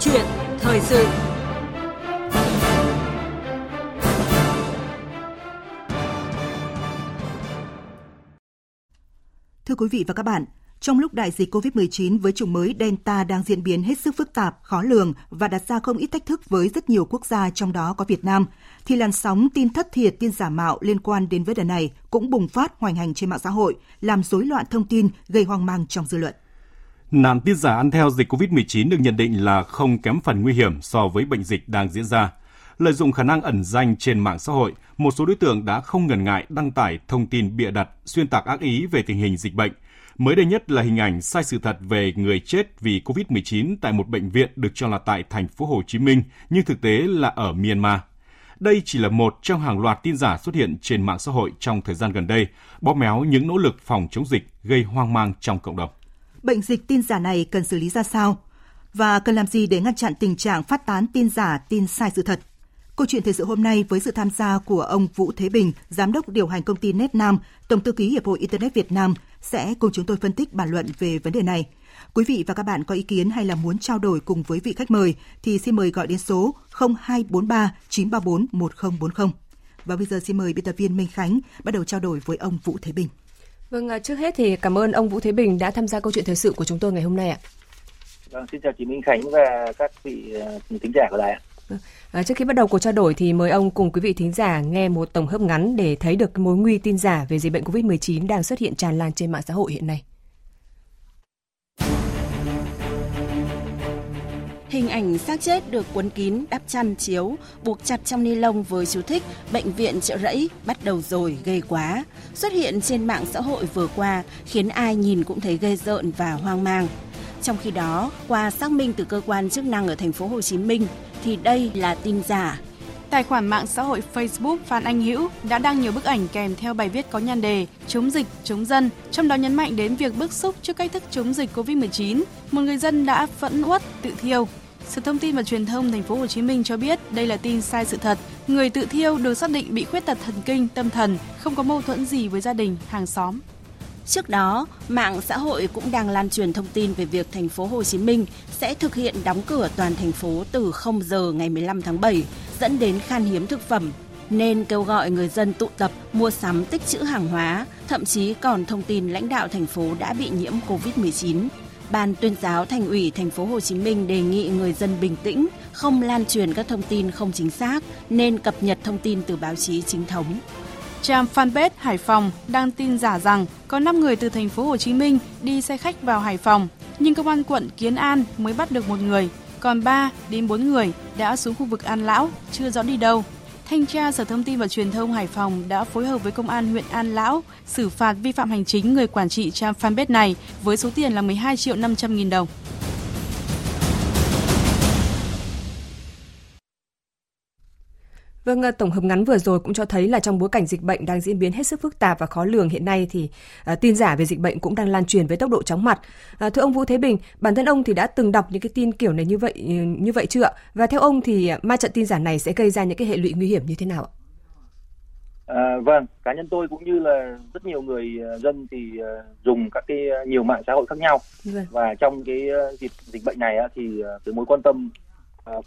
chuyện thời sự. Thưa quý vị và các bạn, trong lúc đại dịch COVID-19 với chủng mới Delta đang diễn biến hết sức phức tạp, khó lường và đặt ra không ít thách thức với rất nhiều quốc gia trong đó có Việt Nam, thì làn sóng tin thất thiệt, tin giả mạo liên quan đến vấn đề này cũng bùng phát hoành hành trên mạng xã hội, làm rối loạn thông tin, gây hoang mang trong dư luận. Nạn tin giả ăn theo dịch COVID-19 được nhận định là không kém phần nguy hiểm so với bệnh dịch đang diễn ra. Lợi dụng khả năng ẩn danh trên mạng xã hội, một số đối tượng đã không ngần ngại đăng tải thông tin bịa đặt, xuyên tạc ác ý về tình hình dịch bệnh. Mới đây nhất là hình ảnh sai sự thật về người chết vì COVID-19 tại một bệnh viện được cho là tại thành phố Hồ Chí Minh, nhưng thực tế là ở Myanmar. Đây chỉ là một trong hàng loạt tin giả xuất hiện trên mạng xã hội trong thời gian gần đây, bóp méo những nỗ lực phòng chống dịch gây hoang mang trong cộng đồng. Bệnh dịch tin giả này cần xử lý ra sao? Và cần làm gì để ngăn chặn tình trạng phát tán tin giả, tin sai sự thật? Câu chuyện thời sự hôm nay với sự tham gia của ông Vũ Thế Bình, Giám đốc điều hành công ty Net Nam, Tổng thư ký Hiệp hội Internet Việt Nam sẽ cùng chúng tôi phân tích bàn luận về vấn đề này. Quý vị và các bạn có ý kiến hay là muốn trao đổi cùng với vị khách mời thì xin mời gọi đến số 0243 934 1040. Và bây giờ xin mời biên tập viên Minh Khánh bắt đầu trao đổi với ông Vũ Thế Bình. Vâng, à, trước hết thì cảm ơn ông Vũ Thế Bình đã tham gia câu chuyện thời sự của chúng tôi ngày hôm nay ạ. Vâng, xin chào chị Minh Khánh và các vị uh, thính giả của đài ạ. Vâng, à, trước khi bắt đầu cuộc trao đổi thì mời ông cùng quý vị thính giả nghe một tổng hợp ngắn để thấy được mối nguy tin giả về dịch bệnh COVID-19 đang xuất hiện tràn lan trên mạng xã hội hiện nay. Hình ảnh xác chết được cuốn kín, đắp chăn, chiếu, buộc chặt trong ni lông với chú thích Bệnh viện trợ rẫy bắt đầu rồi, ghê quá. Xuất hiện trên mạng xã hội vừa qua khiến ai nhìn cũng thấy ghê rợn và hoang mang. Trong khi đó, qua xác minh từ cơ quan chức năng ở thành phố Hồ Chí Minh thì đây là tin giả. Tài khoản mạng xã hội Facebook Phan Anh Hữu đã đăng nhiều bức ảnh kèm theo bài viết có nhan đề chống dịch, chống dân, trong đó nhấn mạnh đến việc bức xúc trước cách thức chống dịch COVID-19. Một người dân đã phẫn uất tự thiêu. Sở Thông tin và Truyền thông Thành phố Hồ Chí Minh cho biết đây là tin sai sự thật. Người tự thiêu được xác định bị khuyết tật thần kinh, tâm thần, không có mâu thuẫn gì với gia đình, hàng xóm. Trước đó, mạng xã hội cũng đang lan truyền thông tin về việc thành phố Hồ Chí Minh sẽ thực hiện đóng cửa toàn thành phố từ 0 giờ ngày 15 tháng 7, dẫn đến khan hiếm thực phẩm, nên kêu gọi người dân tụ tập mua sắm tích trữ hàng hóa, thậm chí còn thông tin lãnh đạo thành phố đã bị nhiễm Covid-19. Ban tuyên giáo Thành ủy Thành phố Hồ Chí Minh đề nghị người dân bình tĩnh, không lan truyền các thông tin không chính xác, nên cập nhật thông tin từ báo chí chính thống. Trang fanpage Hải Phòng đăng tin giả rằng có 5 người từ thành phố Hồ Chí Minh đi xe khách vào Hải Phòng, nhưng công an quận Kiến An mới bắt được một người, còn 3 đến 4 người đã xuống khu vực An Lão, chưa rõ đi đâu. Thanh tra Sở Thông tin và Truyền thông Hải Phòng đã phối hợp với Công an huyện An Lão xử phạt vi phạm hành chính người quản trị trang fanpage này với số tiền là 12 triệu 500 nghìn đồng. Vâng, tổng hợp ngắn vừa rồi cũng cho thấy là trong bối cảnh dịch bệnh đang diễn biến hết sức phức tạp và khó lường hiện nay thì uh, tin giả về dịch bệnh cũng đang lan truyền với tốc độ chóng mặt. Uh, thưa ông Vũ Thế Bình, bản thân ông thì đã từng đọc những cái tin kiểu này như vậy như vậy chưa? Và theo ông thì ma trận tin giả này sẽ gây ra những cái hệ lụy nguy hiểm như thế nào ạ? À, vâng, cá nhân tôi cũng như là rất nhiều người dân thì dùng các cái nhiều mạng xã hội khác nhau vâng. và trong cái dịp dịch bệnh này thì cái mối quan tâm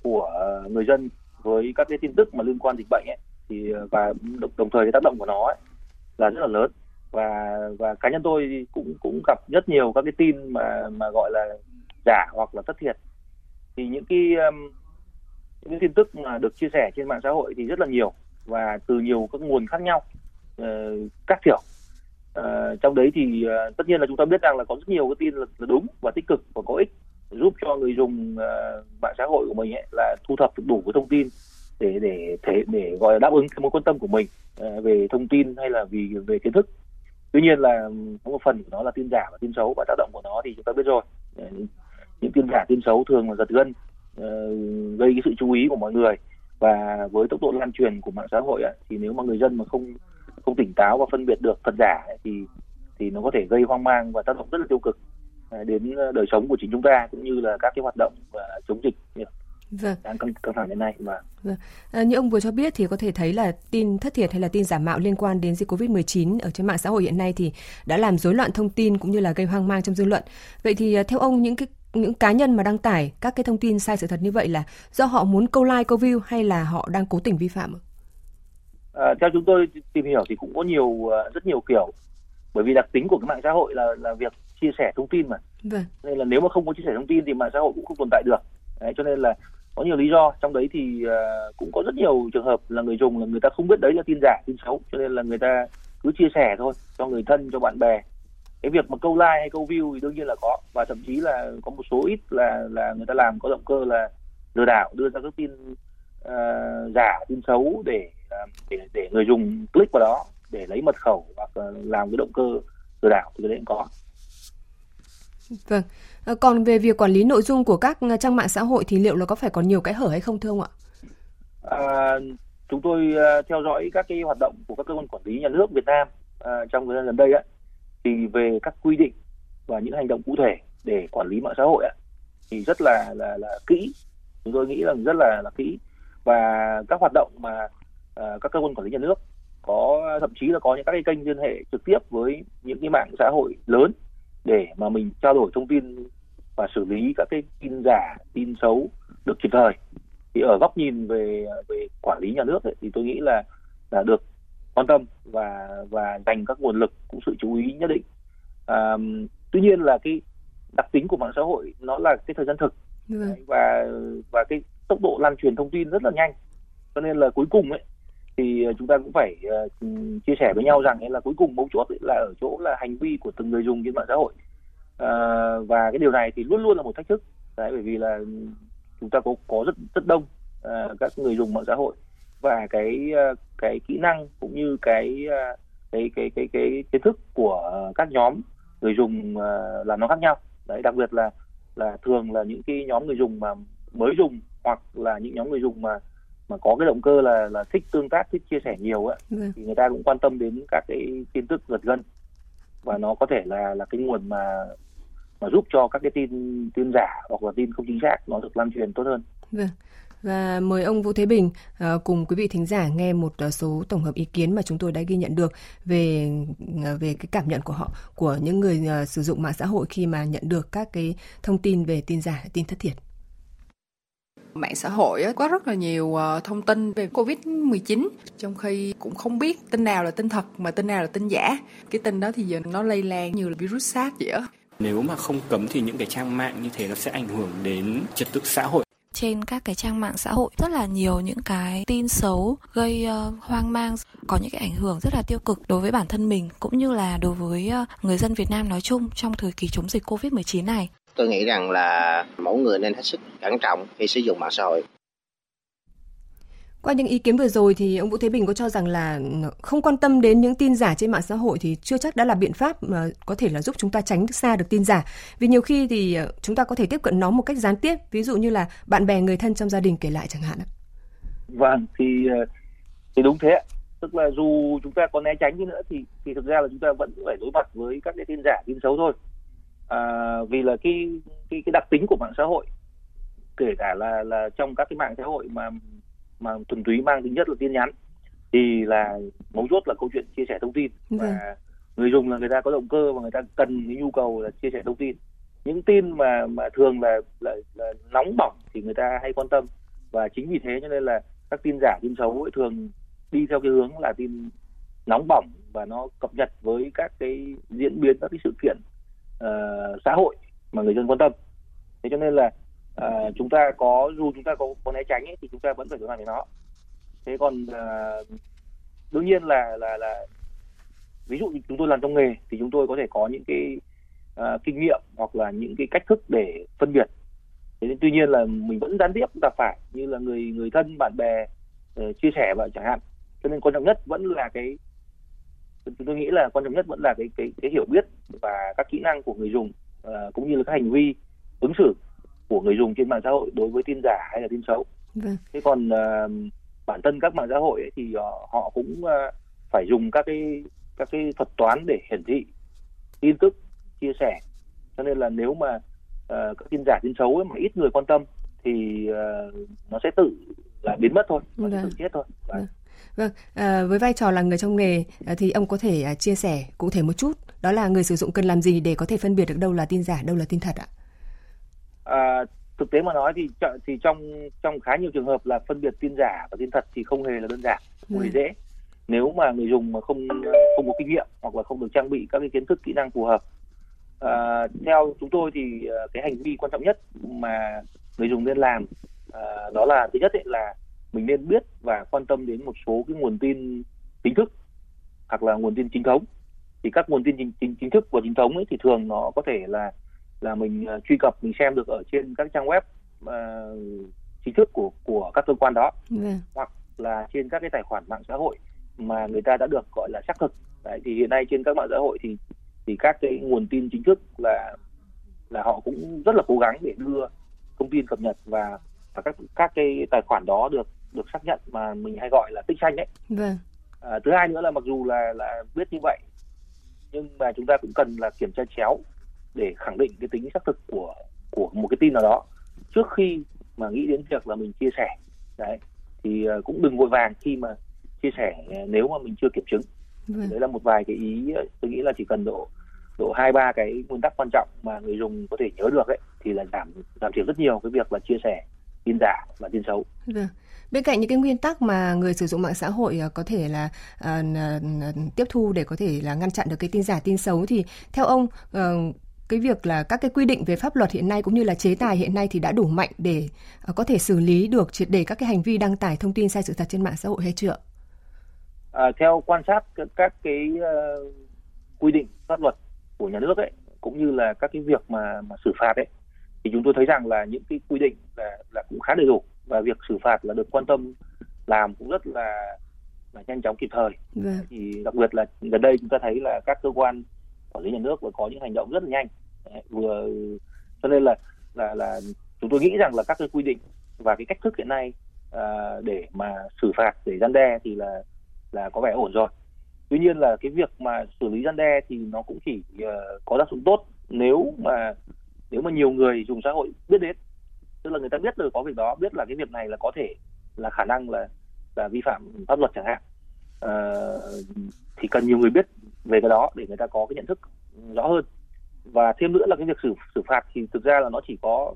của người dân với các cái tin tức mà liên quan dịch bệnh ấy thì ờ, và đồng thời cái tác động của nó ấy, là rất là lớn. Và và cá nhân tôi cũng cũng gặp rất nhiều các cái tin mà mà gọi là giả hoặc là thất thiệt. Thì những cái um, những tin tức mà được chia sẻ trên mạng xã hội thì rất là nhiều và từ nhiều các nguồn khác nhau uh, các kiểu. Uh, trong đấy thì uh, tất nhiên là chúng ta biết rằng là có rất nhiều cái tin là, là đúng và tích cực và có ích giúp cho người dùng uh, mạng xã hội của mình ấy là thu thập được đủ cái thông tin để để thể để gọi là đáp ứng cái mối quan tâm của mình uh, về thông tin hay là vì về kiến thức. Tuy nhiên là có một phần của nó là tin giả và tin xấu và tác động của nó thì chúng ta biết rồi. Uh, những tin giả tin xấu thường là giật gân uh, gây cái sự chú ý của mọi người. Và với tốc độ lan truyền của mạng xã hội ấy, thì nếu mà người dân mà không không tỉnh táo và phân biệt được thật giả ấy, thì thì nó có thể gây hoang mang và tác động rất là tiêu cực đến đời sống của chính chúng ta cũng như là các cái hoạt động và chống dịch vâng. đang căng, căng thẳng hiện nay mà vâng. à, như ông vừa cho biết thì có thể thấy là tin thất thiệt hay là tin giả mạo liên quan đến dịch Covid-19 ở trên mạng xã hội hiện nay thì đã làm rối loạn thông tin cũng như là gây hoang mang trong dư luận. Vậy thì theo ông những cái những cá nhân mà đăng tải các cái thông tin sai sự thật như vậy là do họ muốn câu like câu view hay là họ đang cố tình vi phạm? À, theo chúng tôi tìm hiểu thì cũng có nhiều rất nhiều kiểu bởi vì đặc tính của cái mạng xã hội là là việc chia sẻ thông tin mà. Vâng. nên là nếu mà không có chia sẻ thông tin thì mạng xã hội cũng không tồn tại được. Đấy, cho nên là có nhiều lý do. Trong đấy thì uh, cũng có rất nhiều trường hợp là người dùng là người ta không biết đấy là tin giả tin xấu. Cho nên là người ta cứ chia sẻ thôi cho người thân cho bạn bè. Cái việc mà câu like hay câu view thì đương nhiên là có. Và thậm chí là có một số ít là là người ta làm có động cơ là lừa đảo đưa ra các tin uh, giả tin xấu để để để người dùng click vào đó để lấy mật khẩu hoặc làm cái động cơ lừa đảo thì cái đấy cũng có Vâng. Ờ, còn về việc quản lý nội dung của các ờ, trang mạng xã hội thì liệu là có phải còn nhiều cái hở hay không thưa ông ạ? À, chúng tôi ờ, theo dõi các cái hoạt động của các cơ quan quản lý nhà nước Việt Nam à, trong thời gian gần đây á, thì về các quy định và những hành động cụ thể để quản lý mạng xã hội á, thì rất là là là kỹ. Chúng tôi nghĩ là rất là là kỹ và các hoạt động mà à, các cơ quan quản lý nhà nước có thậm chí là có những các cái kênh liên hệ trực tiếp với những cái mạng xã hội lớn để mà mình trao đổi thông tin và xử lý các cái tin giả tin xấu được kịp thời. Thì ở góc nhìn về về quản lý nhà nước ấy, thì tôi nghĩ là là được quan tâm và và dành các nguồn lực cũng sự chú ý nhất định. À, tuy nhiên là cái đặc tính của mạng xã hội nó là cái thời gian thực. Ừ. và và cái tốc độ lan truyền thông tin rất là nhanh. Cho nên là cuối cùng ấy thì ờ, chúng ta cũng phải uh, chia sẻ với nhau rằng ấy là cuối cùng mấu chốt là ở chỗ là hành vi của từng người dùng trên mạng xã hội. Uh, và cái điều này thì luôn luôn là một thách thức. Đấy bởi vì là chúng ta có có rất rất đông uh, các người dùng mạng xã hội. Và cái uh, cái kỹ năng cũng như cái uh, cái cái cái cái kiến thức của các nhóm người dùng uh, là nó khác nhau. Đấy đặc biệt là là thường là những cái nhóm người dùng mà mới dùng hoặc là những nhóm người dùng mà mà có cái động cơ là là thích tương tác thích chia sẻ nhiều á ừ. thì người ta cũng quan tâm đến các cái tin tức giật gân và nó có thể là là cái nguồn mà mà giúp cho các cái tin tin giả hoặc là tin không chính xác nó được lan truyền tốt hơn. Vâng. Và mời ông Vũ Thế Bình uh, cùng quý vị thính giả nghe một uh, số tổng hợp ý kiến mà chúng tôi đã ghi nhận được về uh, về cái cảm nhận của họ của những người sử dụng mạng xã hội khi mà nhận được các cái thông tin về tin giả, tin thất thiệt mạng xã hội có rất là nhiều ờ, thông tin về Covid-19 trong khi cũng không biết tin nào là tin thật mà tin nào là tin giả. Cái tin đó thì giờ nó lây lan như là virus SARS vậy á. Nếu mà không cấm thì những cái trang mạng như thế nó sẽ ảnh hưởng đến trật tự xã hội trên các cái trang mạng xã hội rất là nhiều những cái tin xấu gây uh, hoang mang có những cái ảnh hưởng rất là tiêu cực đối với bản thân mình cũng như là đối với uh, người dân Việt Nam nói chung trong thời kỳ chống dịch Covid-19 này. Tôi nghĩ rằng là mỗi người nên hết sức cẩn trọng khi sử dụng mạng xã hội. Qua những ý kiến vừa rồi thì ông Vũ Thế Bình có cho rằng là không quan tâm đến những tin giả trên mạng xã hội thì chưa chắc đã là biện pháp mà có thể là giúp chúng ta tránh xa được tin giả. Vì nhiều khi thì ờ, chúng ta có thể tiếp cận nó một cách gián tiếp, ví dụ như là bạn bè người thân trong gia đình kể lại chẳng hạn. Vâng, thì ờ, thì đúng thế. Tức là dù chúng ta có né tránh đi nữa thì thì thực ra là chúng ta vẫn phải đối mặt với các cái tin giả, tin xấu thôi à, vì là cái cái cái đặc tính của mạng xã hội kể cả là là trong các cái mạng xã hội mà mà thuần túy mang tính chất là tin nhắn thì là mấu chốt là câu chuyện chia sẻ thông tin. Và vâng. người dùng là người ta có động cơ và người ta cần cái nhu cầu là chia sẻ thông tin. Những tin mà mà thường là là, là nóng bỏng thì người ta hay quan tâm. Và chính vì thế cho nên là các tin giả tin xấu ấy thường đi theo cái hướng là tin nóng bỏng và nó cập nhật với các cái diễn biến các cái sự kiện uh, xã hội mà người dân quan tâm. Thế cho nên là uh, chúng ta có dù chúng ta có có né tránh ấy, thì chúng ta vẫn phải đối mặt với nó. Thế còn uh, đương nhiên là là là ví dụ như chúng tôi làm trong nghề thì chúng tôi có thể có những cái uh, kinh nghiệm hoặc là những cái cách thức để phân biệt. Thế nên tuy nhiên là mình vẫn gián tiếp gặp phải như là người người thân bạn bè uh, chia sẻ và chẳng hạn. Cho nên quan trọng nhất vẫn là cái chúng tôi nghĩ là quan trọng nhất vẫn là cái cái cái hiểu biết và các kỹ năng của người dùng uh, cũng như là các hành vi ứng xử của người dùng trên mạng xã hội đối với tin giả hay là tin xấu. Vâng. Thế còn uh, bản thân các mạng xã hội ấy, thì uh, họ cũng uh, phải dùng các cái các cái thuật toán để hiển thị tin tức chia sẻ cho nên là nếu mà uh, các tin giả tin xấu ấy mà ít người quan tâm thì uh, nó sẽ tự là biến mất thôi nó vâng. sẽ tự chết thôi vâng. Vâng, à, với vai trò là người trong nghề à, thì ông có thể à, chia sẻ cụ thể một chút, đó là người sử dụng cần làm gì để có thể phân biệt được đâu là tin giả, đâu là tin thật ạ? À, thực tế mà nói thì thì trong trong khá nhiều trường hợp là phân biệt tin giả và tin thật thì không hề là đơn giản, không hề ừ. dễ. Nếu mà người dùng mà không không có kinh nghiệm hoặc là không được trang bị các cái kiến thức kỹ năng phù hợp. À, theo chúng tôi thì cái hành vi quan trọng nhất mà người dùng nên làm à, đó là thứ nhất ấy là mình nên biết và quan tâm đến một số cái nguồn tin chính thức hoặc là nguồn tin chính thống thì các nguồn tin chính, chính, chính thức và chính thống ấy thì thường nó có thể là là mình uh, truy cập mình xem được ở trên các trang web uh, chính thức của của các cơ quan đó yeah. Vâng. hoặc là trên các cái tài khoản mạng xã hội mà người ta đã được gọi là xác thực Đấy, thì hiện nay trên các mạng xã hội thì thì các cái nguồn tin chính thức là là họ cũng rất là cố gắng để đưa thông tin cập nhật và và các các cái tài khoản đó được được xác nhận mà mình hay gọi là tích xanh đấy. Vâng. À, thứ hai nữa là mặc dù là là biết như vậy nhưng mà chúng ta cũng cần là kiểm tra chéo để khẳng định cái tính xác thực của của một cái tin nào đó trước khi mà nghĩ đến việc là mình chia sẻ đấy thì à, cũng đừng vội vàng khi mà chia sẻ nếu mà mình chưa kiểm chứng vâng. đấy là một vài cái ý tôi nghĩ là chỉ cần độ độ hai ba cái nguyên tắc quan trọng mà người dùng có thể nhớ được ấy thì là giảm giảm thiểu rất nhiều cái việc là chia sẻ tin giả và tin xấu. Vâng. Bên cạnh những cái nguyên tắc mà người sử dụng mạng xã hội ờ, có thể là uh, tiếp thu để có thể là ngăn chặn được cái tin giả, tin xấu thì theo ông uh, cái việc là các cái quy định về pháp luật hiện nay cũng như là chế tài hiện nay thì đã đủ mạnh để uh, có thể xử lý được triệt để các cái hành vi đăng tải thông tin sai sự thật trên mạng xã hội hay chưa? À, theo quan sát các, các cái uh, quy định pháp luật của nhà nước ấy cũng như là các cái việc mà mà xử phạt ấy thì chúng tôi thấy rằng là những cái quy định là là cũng khá đầy đủ và việc xử phạt là được quan tâm làm cũng rất là là nhanh chóng kịp thời. Vâng. thì đặc biệt là gần đây chúng ta thấy là các cơ quan quản lý nhà nước và có những hành động rất là nhanh. Đấy, vừa cho nên là là là chúng tôi nghĩ rằng là các cái quy định và cái cách thức hiện nay à, để mà xử phạt để gian đe thì là là có vẻ ổn rồi. Tuy nhiên là cái việc mà xử lý gian đe thì nó cũng chỉ uh, có tác dụng tốt nếu mà nếu mà nhiều người dùng xã hội biết đến tức là người ta biết được có việc đó biết là cái việc này là có thể là khả năng là là vi phạm pháp luật chẳng hạn. À, thì cần nhiều người biết về cái đó để người ta có cái nhận thức rõ hơn. Và thêm nữa là cái việc xử xử phạt thì thực ra là nó chỉ có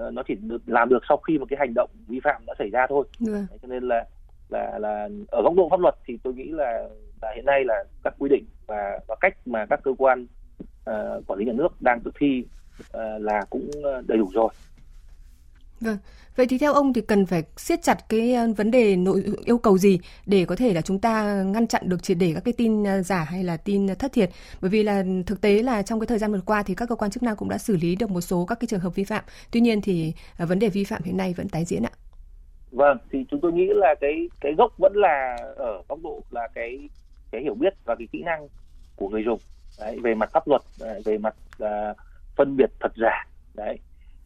uh, nó chỉ được làm được sau khi một cái hành động vi phạm đã xảy ra thôi. Ừ. cho nên là là là ở góc độ pháp luật thì tôi nghĩ là là hiện nay là các quy định và và cách mà các cơ quan uh, quản lý nhà nước đang thực thi uh, là cũng đầy đủ rồi Vâng. Vậy thì theo ông thì cần phải siết chặt cái ờ, vấn đề nội yêu cầu gì để có thể là chúng ta ngăn chặn được triệt để các cái tin ờ, giả hay là tin thất thiệt? Bởi vì là thực tế là trong cái thời gian vừa qua thì các cơ quan chức năng cũng đã xử lý được một số các cái trường hợp vi phạm. Tuy nhiên thì ờ, vấn đề vi phạm hiện nay vẫn tái diễn ạ. Vâng, thì chúng tôi nghĩ là cái cái gốc vẫn là ở góc độ là cái cái hiểu biết và cái kỹ năng của người dùng đấy, về mặt pháp luật, về mặt uh, phân biệt thật giả đấy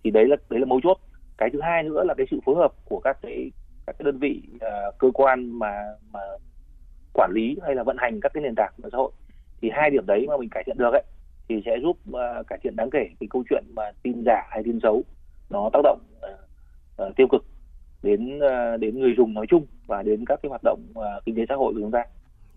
thì đấy là đấy là mấu chốt cái thứ hai nữa là cái sự phối hợp của các cái các cái đơn vị uh, cơ quan mà mà quản lý hay là vận hành các cái nền tảng mạng xã hội thì hai điểm đấy mà mình cải thiện được ấy thì sẽ giúp uh, cải thiện đáng kể cái câu chuyện mà tin giả hay tin xấu nó tác động uh, uh, tiêu cực đến uh, đến người dùng nói chung và đến các cái hoạt động uh, kinh tế xã hội của chúng ta.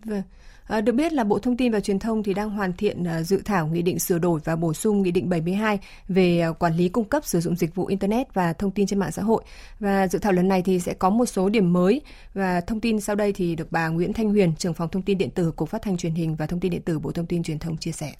Vâng. À, được biết là Bộ Thông tin và Truyền thông thì đang hoàn thiện à, dự thảo nghị định sửa đổi và bổ sung nghị định 72 về à, quản lý cung cấp sử dụng dịch vụ internet và thông tin trên mạng xã hội. Và dự thảo lần này thì sẽ có một số điểm mới và thông tin sau đây thì được bà Nguyễn Thanh Huyền, trưởng phòng thông tin điện tử Cục Phát thanh Truyền hình và Thông tin điện tử Bộ Thông tin Truyền thông chia sẻ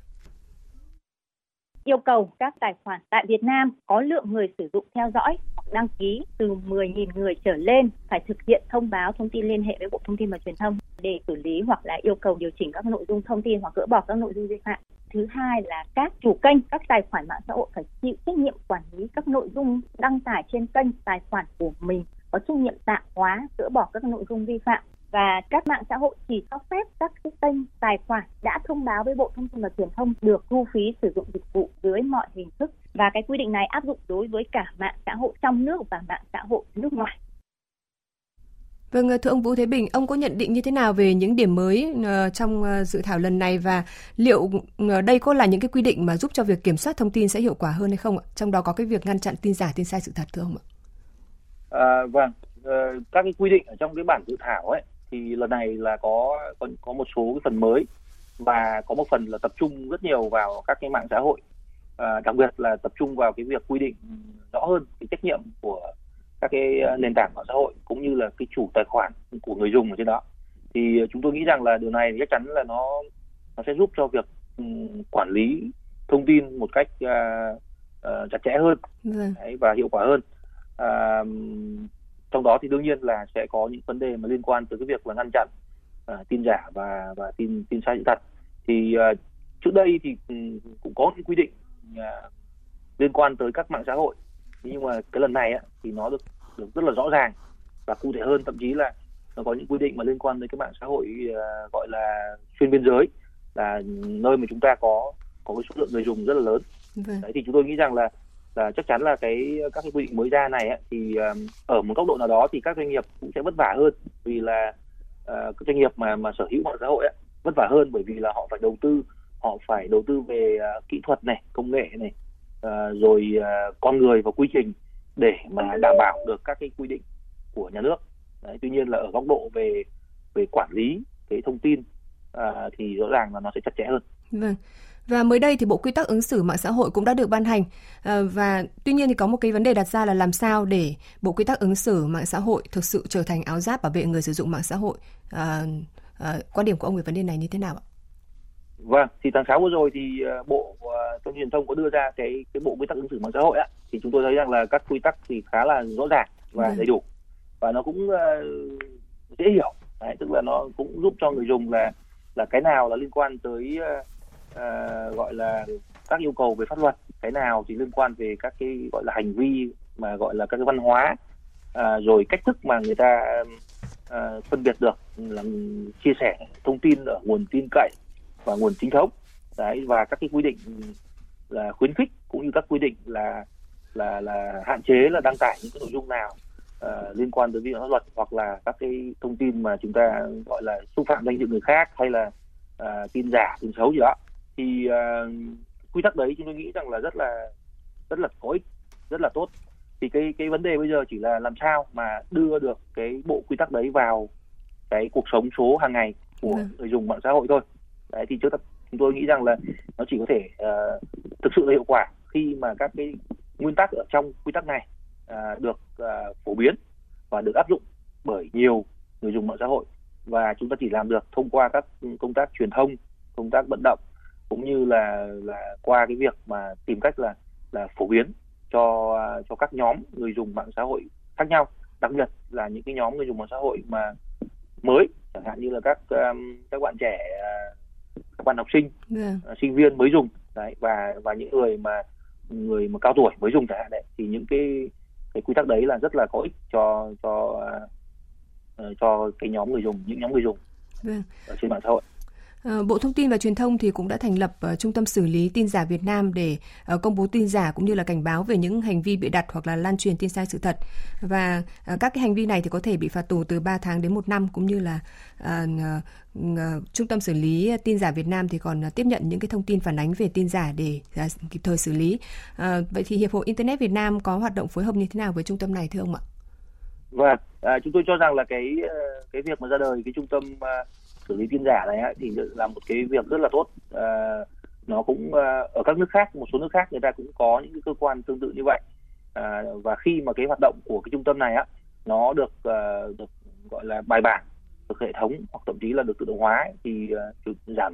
yêu cầu các tài khoản tại Việt Nam có lượng người sử dụng theo dõi hoặc đăng ký từ 10.000 người trở lên phải thực hiện thông báo thông tin liên hệ với Bộ Thông tin và Truyền thông để xử lý hoặc là yêu cầu điều chỉnh các nội dung thông tin hoặc gỡ bỏ các nội dung vi phạm. Thứ hai là các chủ kênh, các tài khoản mạng xã hội phải chịu trách nhiệm quản lý các nội dung đăng tải trên kênh tài khoản của mình có trách nhiệm tạm hóa, gỡ bỏ các nội dung vi phạm và các mạng xã hội chỉ cho phép các cái kênh tài khoản đã thông báo với Bộ Thông tin và Truyền thông được thu phí sử dụng dịch vụ dưới mọi hình thức và cái quy định này áp dụng đối với cả mạng xã hội trong nước và mạng xã hội nước ngoài. Vâng, thưa ông Vũ Thế Bình, ông có nhận định như thế nào về những điểm mới uh, trong uh, dự thảo lần này và liệu uh, đây có là những cái quy định mà giúp cho việc kiểm soát thông tin sẽ hiệu quả hơn hay không ạ? Trong đó có cái việc ngăn chặn tin giả, tin sai sự thật thưa ông ạ? À, vâng, các cái quy định ở trong cái bản dự thảo ấy thì lần này là có có, có một số cái phần mới và có một phần là tập trung rất nhiều vào các cái mạng xã hội. À, đặc biệt là tập trung vào cái việc quy định rõ hơn cái trách nhiệm của các cái nền tảng mạng xã hội cũng như là cái chủ tài khoản của người dùng ở trên đó. Thì chúng tôi nghĩ rằng là điều này chắc chắn là nó nó sẽ giúp cho việc um, quản lý thông tin một cách uh, uh, chặt chẽ hơn. Vâng. Đấy, và hiệu quả hơn. Uh, trong đó thì đương nhiên là sẽ có những vấn đề mà liên quan tới cái việc là ngăn chặn uh, tin giả và và tin tin sai sự thật. Thì uh, trước đây thì um, cũng có những quy định uh, liên quan tới các mạng xã hội. Nhưng mà cái lần này á, thì nó được được rất là rõ ràng và cụ thể hơn. Thậm chí là nó có những quy định mà liên quan đến cái mạng xã hội uh, gọi là xuyên biên giới là nơi mà chúng ta có có cái số lượng người dùng rất là lớn. Vâng. đấy thì chúng tôi nghĩ rằng là là chắc chắn là cái các cái quy định mới ra này ấy, thì ờ, ở một góc độ nào đó thì các doanh nghiệp cũng sẽ vất vả hơn vì là uh, các doanh nghiệp mà mà sở hữu mạng xã hội ấy, vất vả hơn bởi vì là họ phải đầu tư họ phải đầu tư về uh, kỹ thuật này công nghệ này uh, rồi uh, con người và quy trình để mà đảm bảo được các cái quy định của nhà nước Đấy, tuy nhiên là ở góc độ về về quản lý cái thông tin à, thì rõ ràng là nó sẽ chặt chẽ hơn. Vâng. Và mới đây thì Bộ Quy tắc ứng xử mạng xã hội cũng đã được ban hành à, và tuy nhiên thì có một cái vấn đề đặt ra là làm sao để Bộ Quy tắc ứng xử mạng xã hội thực sự trở thành áo giáp bảo vệ người sử dụng mạng xã hội. À, à, quan điểm của ông về vấn đề này như thế nào ạ? Vâng, thì tháng 6 vừa rồi thì Bộ Thông truyền thông có đưa ra cái cái bộ quy tắc ứng xử mạng xã hội á thì chúng tôi thấy rằng là các quy tắc thì khá là rõ ràng và vâng. đầy đủ và nó cũng uh, dễ hiểu. Đấy, tức là nó cũng giúp cho người dùng là là cái nào là liên quan tới uh, uh, gọi là các yêu cầu về pháp luật, cái nào thì liên quan về các cái gọi là hành vi mà gọi là các cái văn hóa uh, rồi cách thức mà người ta uh, phân biệt được là chia sẻ thông tin ở nguồn tin cậy và nguồn chính thống. Đấy và các cái quy định là khuyến khích cũng như các quy định là là là hạn chế là đăng tải những cái nội dung nào uh, liên quan tới vi phạm pháp luật hoặc là các cái thông tin mà chúng ta gọi là xúc phạm danh dự người khác hay là uh, tin giả tin xấu gì đó thì uh, quy tắc đấy chúng tôi nghĩ rằng là rất là rất là có ích rất là tốt. Thì cái cái vấn đề bây giờ chỉ là làm sao mà đưa được cái bộ quy tắc đấy vào cái cuộc sống số hàng ngày của ừ. người dùng mạng xã hội thôi. Đấy thì trước chúng tôi nghĩ rằng là nó chỉ có thể uh, thực sự là hiệu quả khi mà các cái nguyên tắc ở trong quy tắc này uh, được uh, phổ biến và được áp dụng bởi nhiều người dùng mạng xã hội. Và chúng ta chỉ làm được thông qua các công tác truyền thông công tác vận động cũng như là là qua cái việc mà tìm cách là là phổ biến cho cho các nhóm người dùng mạng xã hội khác nhau đặc biệt là những cái nhóm người dùng mạng xã hội mà mới chẳng hạn như là các um, các bạn trẻ các bạn học sinh yeah. Dạ. sinh viên mới dùng đấy và và những người mà người mà cao tuổi mới dùng chẳng hạn đấy thì những cái cái quy tắc đấy là rất là có ích cho cho uh, cho cái nhóm người dùng những nhóm người dùng yeah. Vâng. ở trên mạng xã hội Ờ, Ờ, Bộ Thông tin và Truyền thông thì cũng đã thành lập ờ, Trung tâm xử lý tin giả Việt Nam để ờ, công bố tin giả cũng như là cảnh báo về những hành vi bị đặt hoặc là lan truyền tin sai sự thật. Và các cái hành vi này thì có thể bị phạt tù từ 3 tháng đến 1 năm cũng như là Trung tâm xử lý tin giả Việt Nam thì còn tiếp nhận những cái thông tin phản ánh về tin giả để kịp thời xử lý. Vậy thì Hiệp hội Internet Việt Nam có hoạt động phối hợp như thế nào với trung tâm này thưa ông ạ? Vâng, à, chúng tôi cho rằng là cái cái việc mà ra đời cái trung tâm à, xử lý tin giả này thì là một cái việc rất là tốt. À, nó cũng à, ở các nước khác một số nước khác người ta cũng có những cái cơ quan tương tự như vậy. À, và khi mà cái hoạt động của cái trung tâm này á nó được à, được gọi là bài bản được hệ thống hoặc thậm chí là được tự động hóa ấy, thì uh, giảm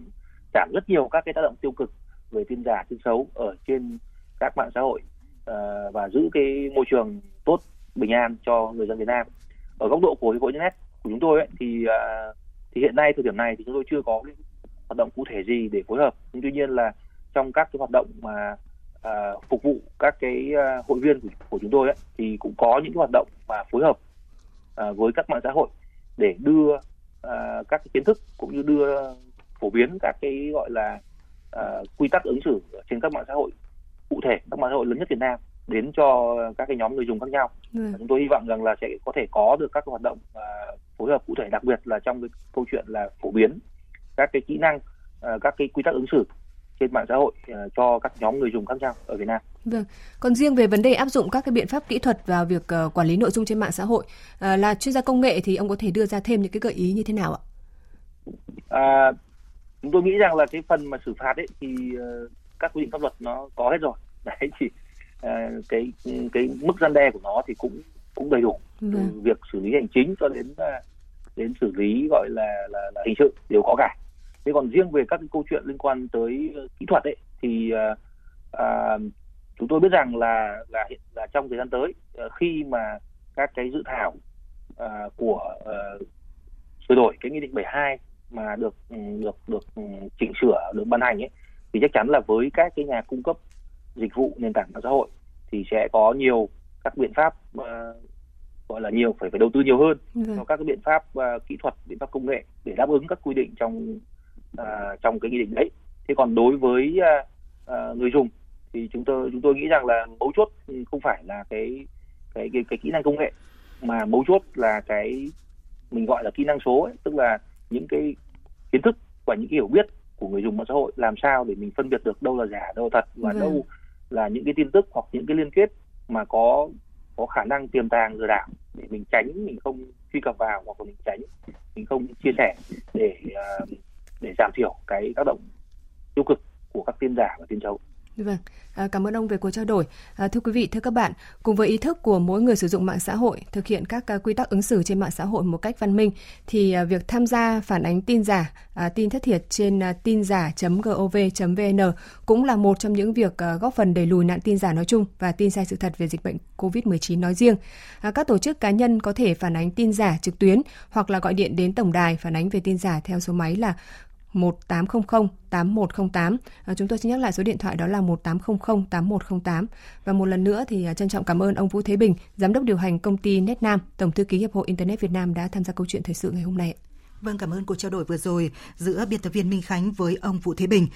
giảm rất nhiều các cái tác động tiêu cực về tin giả tin xấu ở trên các mạng xã hội uh, và giữ cái môi trường tốt bình an cho người dân Việt Nam. Ở góc độ của hiệp hội internet của chúng tôi ấy, thì uh, thì hiện nay thời điểm này thì chúng tôi chưa có cái hoạt động cụ thể gì để phối hợp nhưng tuy nhiên là trong các cái hoạt động mà à, phục vụ các cái à, hội viên của, của chúng tôi ấy, thì cũng có những cái hoạt động mà phối hợp à, với các mạng xã hội để đưa à, các cái kiến thức cũng như đưa phổ biến các cái gọi là à, quy tắc ứng xử trên các mạng xã hội cụ thể các mạng xã hội lớn nhất Việt Nam đến cho các cái nhóm người dùng khác nhau. Ừ. Chúng tôi hy vọng rằng là sẽ có thể có được các hoạt động uh, phối hợp cụ thể đặc biệt là trong cái câu chuyện là phổ biến các cái kỹ năng, uh, các cái quy tắc ứng xử trên mạng xã hội uh, cho các nhóm người dùng khác nhau ở Việt Nam. Vâng. Còn riêng về vấn đề áp dụng các cái biện pháp kỹ thuật vào việc uh, quản lý nội dung trên mạng xã hội, là chuyên gia công nghệ thì ông có thể đưa ra thêm những cái gợi ý như thế nào ạ? À, chúng tôi nghĩ rằng là cái phần mà xử phạt ấy thì các quy định pháp luật nó có hết rồi đấy thì cái cái mức gian đe của nó thì cũng cũng đầy đủ Vâng. từ vâng. việc xử lý hành chính cho đến à, đến xử lý gọi là là, là hình sự đều có cả thế còn riêng về các cái câu chuyện liên quan tới ờ, kỹ thuật ấy thì uh, chúng tôi biết rằng là là hiện là trong thời gian tới uh, khi mà các cái dự thảo uh, của uh, sửa đổi cái nghị định 72 mà được ừ, được được ừ, chỉnh sửa được ban hành ấy thì chắc chắn là với các cái nhà cung cấp dịch vụ nền tảng mạng xã hội thì sẽ có nhiều các biện pháp uh, gọi là nhiều phải phải đầu tư nhiều hơn ừ. vào các cái biện pháp uh, kỹ thuật biện pháp công nghệ để đáp ứng các quy định trong uh, trong cái nghị định đấy thế còn đối với uh, uh, người dùng thì chúng tôi chúng tôi nghĩ rằng là mấu chốt không phải là cái cái cái, cái kỹ năng công nghệ mà mấu chốt là cái mình gọi là kỹ năng số ấy, tức là những cái kiến thức và những cái hiểu biết của người dùng mạng xã hội làm sao để mình phân biệt được đâu là giả đâu là thật và ừ. đâu là những cái tin tức hoặc những cái liên kết mà có có khả năng tiềm tàng lừa đảo để mình tránh, mình không truy cập vào hoặc là mình tránh, mình không chia sẻ để ờ, để giảm thiểu cái tác động tiêu cực của các tin giả và tin xấu. Vâng, à, cảm ơn ông về cuộc trao đổi. À, thưa quý vị, thưa các bạn, cùng với ý thức của mỗi người sử dụng mạng xã hội thực hiện các à, quy tắc ứng xử trên mạng xã hội một cách văn minh, thì à, việc tham gia phản ánh tin giả, à, tin thất thiệt trên à, tin giả.gov.vn cũng là một trong những việc góp phần đẩy lùi nạn tin giả nói chung và tin sai sự thật về dịch bệnh COVID-19 nói riêng. Các tổ chức cá nhân có thể phản ánh tin giả trực tuyến hoặc là gọi điện đến tổng đài phản ánh về tin giả theo số máy là 1800 8108. À, chúng tôi xin nhắc lại số điện thoại đó là 1800 8108. Và một lần nữa thì à, trân trọng cảm ơn ông Vũ Thế Bình, giám đốc điều hành công ty Netnam, tổng thư ký Hiệp hội Internet Việt Nam đã tham gia câu chuyện thời sự ngày hôm nay. Vâng, cảm ơn cuộc trao đổi vừa rồi giữa biên tập viên Minh Khánh với ông Vũ Thế Bình.